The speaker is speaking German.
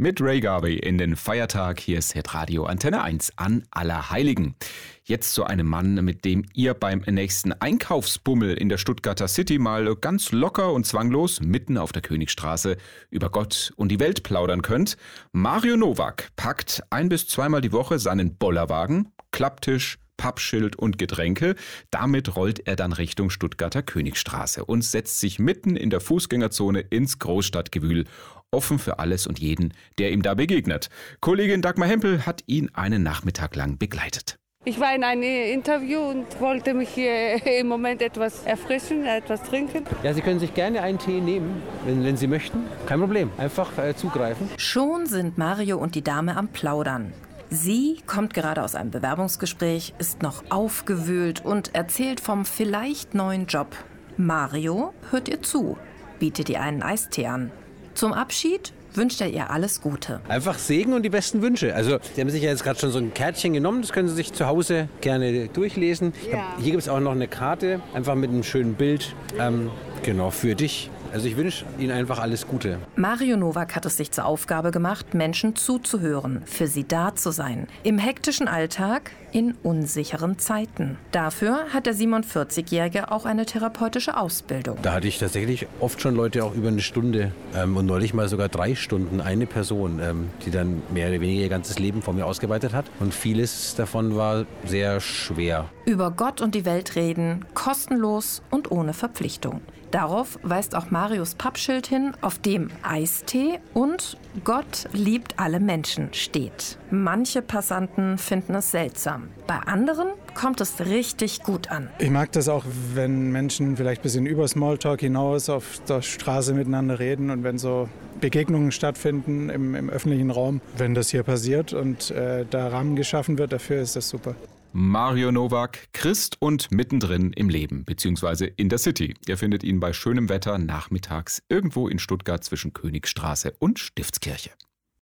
Mit Ray Garvey in den Feiertag. Hier ist Radio Antenne 1 an Allerheiligen. Jetzt zu einem Mann, mit dem ihr beim nächsten Einkaufsbummel in der Stuttgarter City mal ganz locker und zwanglos mitten auf der Königstraße über Gott und die Welt plaudern könnt. Mario Nowak packt ein bis zweimal die Woche seinen Bollerwagen, Klapptisch, Pappschild und Getränke. Damit rollt er dann Richtung Stuttgarter Königstraße und setzt sich mitten in der Fußgängerzone ins Großstadtgewühl offen für alles und jeden, der ihm da begegnet. Kollegin Dagmar Hempel hat ihn einen Nachmittag lang begleitet. Ich war in einem Interview und wollte mich hier im Moment etwas erfrischen, etwas trinken. Ja, Sie können sich gerne einen Tee nehmen, wenn, wenn Sie möchten. Kein Problem. Einfach äh, zugreifen. Schon sind Mario und die Dame am Plaudern. Sie kommt gerade aus einem Bewerbungsgespräch, ist noch aufgewühlt und erzählt vom vielleicht neuen Job. Mario hört ihr zu, bietet ihr einen Eistee an. Zum Abschied wünscht er ihr alles Gute. Einfach Segen und die besten Wünsche. Also, Sie haben sich ja jetzt gerade schon so ein Kärtchen genommen, das können Sie sich zu Hause gerne durchlesen. Ja. Hier gibt es auch noch eine Karte, einfach mit einem schönen Bild. Ähm, genau, für dich. Also ich wünsche Ihnen einfach alles Gute. Mario Nowak hat es sich zur Aufgabe gemacht, Menschen zuzuhören, für sie da zu sein. Im hektischen Alltag, in unsicheren Zeiten. Dafür hat der 47-Jährige auch eine therapeutische Ausbildung. Da hatte ich tatsächlich oft schon Leute auch über eine Stunde ähm, und neulich mal sogar drei Stunden eine Person, ähm, die dann mehr oder weniger ihr ganzes Leben vor mir ausgeweitet hat. Und vieles davon war sehr schwer. Über Gott und die Welt reden, kostenlos und ohne Verpflichtung. Darauf weist auch Marius Pappschild hin, auf dem Eistee und Gott liebt alle Menschen steht. Manche Passanten finden es seltsam. Bei anderen kommt es richtig gut an. Ich mag das auch, wenn Menschen vielleicht ein bisschen über Smalltalk hinaus auf der Straße miteinander reden und wenn so Begegnungen stattfinden im, im öffentlichen Raum. Wenn das hier passiert und äh, da Rahmen geschaffen wird, dafür ist das super. Mario Nowak, Christ und mittendrin im Leben, beziehungsweise in der City. Ihr findet ihn bei schönem Wetter nachmittags irgendwo in Stuttgart zwischen Königstraße und Stiftskirche.